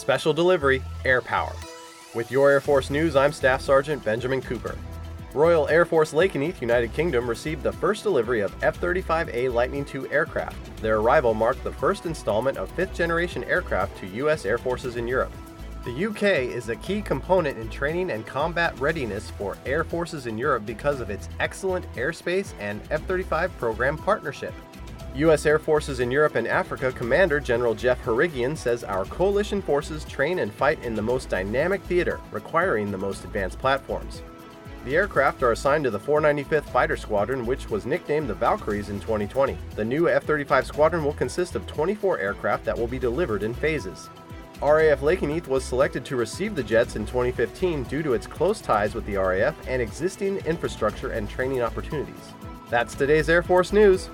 Special delivery, air power. With your Air Force news, I'm Staff Sergeant Benjamin Cooper. Royal Air Force Lakenheath, United Kingdom, received the first delivery of F 35A Lightning II aircraft. Their arrival marked the first installment of fifth generation aircraft to U.S. air forces in Europe. The UK is a key component in training and combat readiness for air forces in Europe because of its excellent airspace and F 35 program partnership. U.S. Air Forces in Europe and Africa Commander General Jeff Harrigian says our coalition forces train and fight in the most dynamic theater, requiring the most advanced platforms. The aircraft are assigned to the 495th Fighter Squadron, which was nicknamed the Valkyries in 2020. The new F 35 squadron will consist of 24 aircraft that will be delivered in phases. RAF Lakenheath was selected to receive the jets in 2015 due to its close ties with the RAF and existing infrastructure and training opportunities. That's today's Air Force News.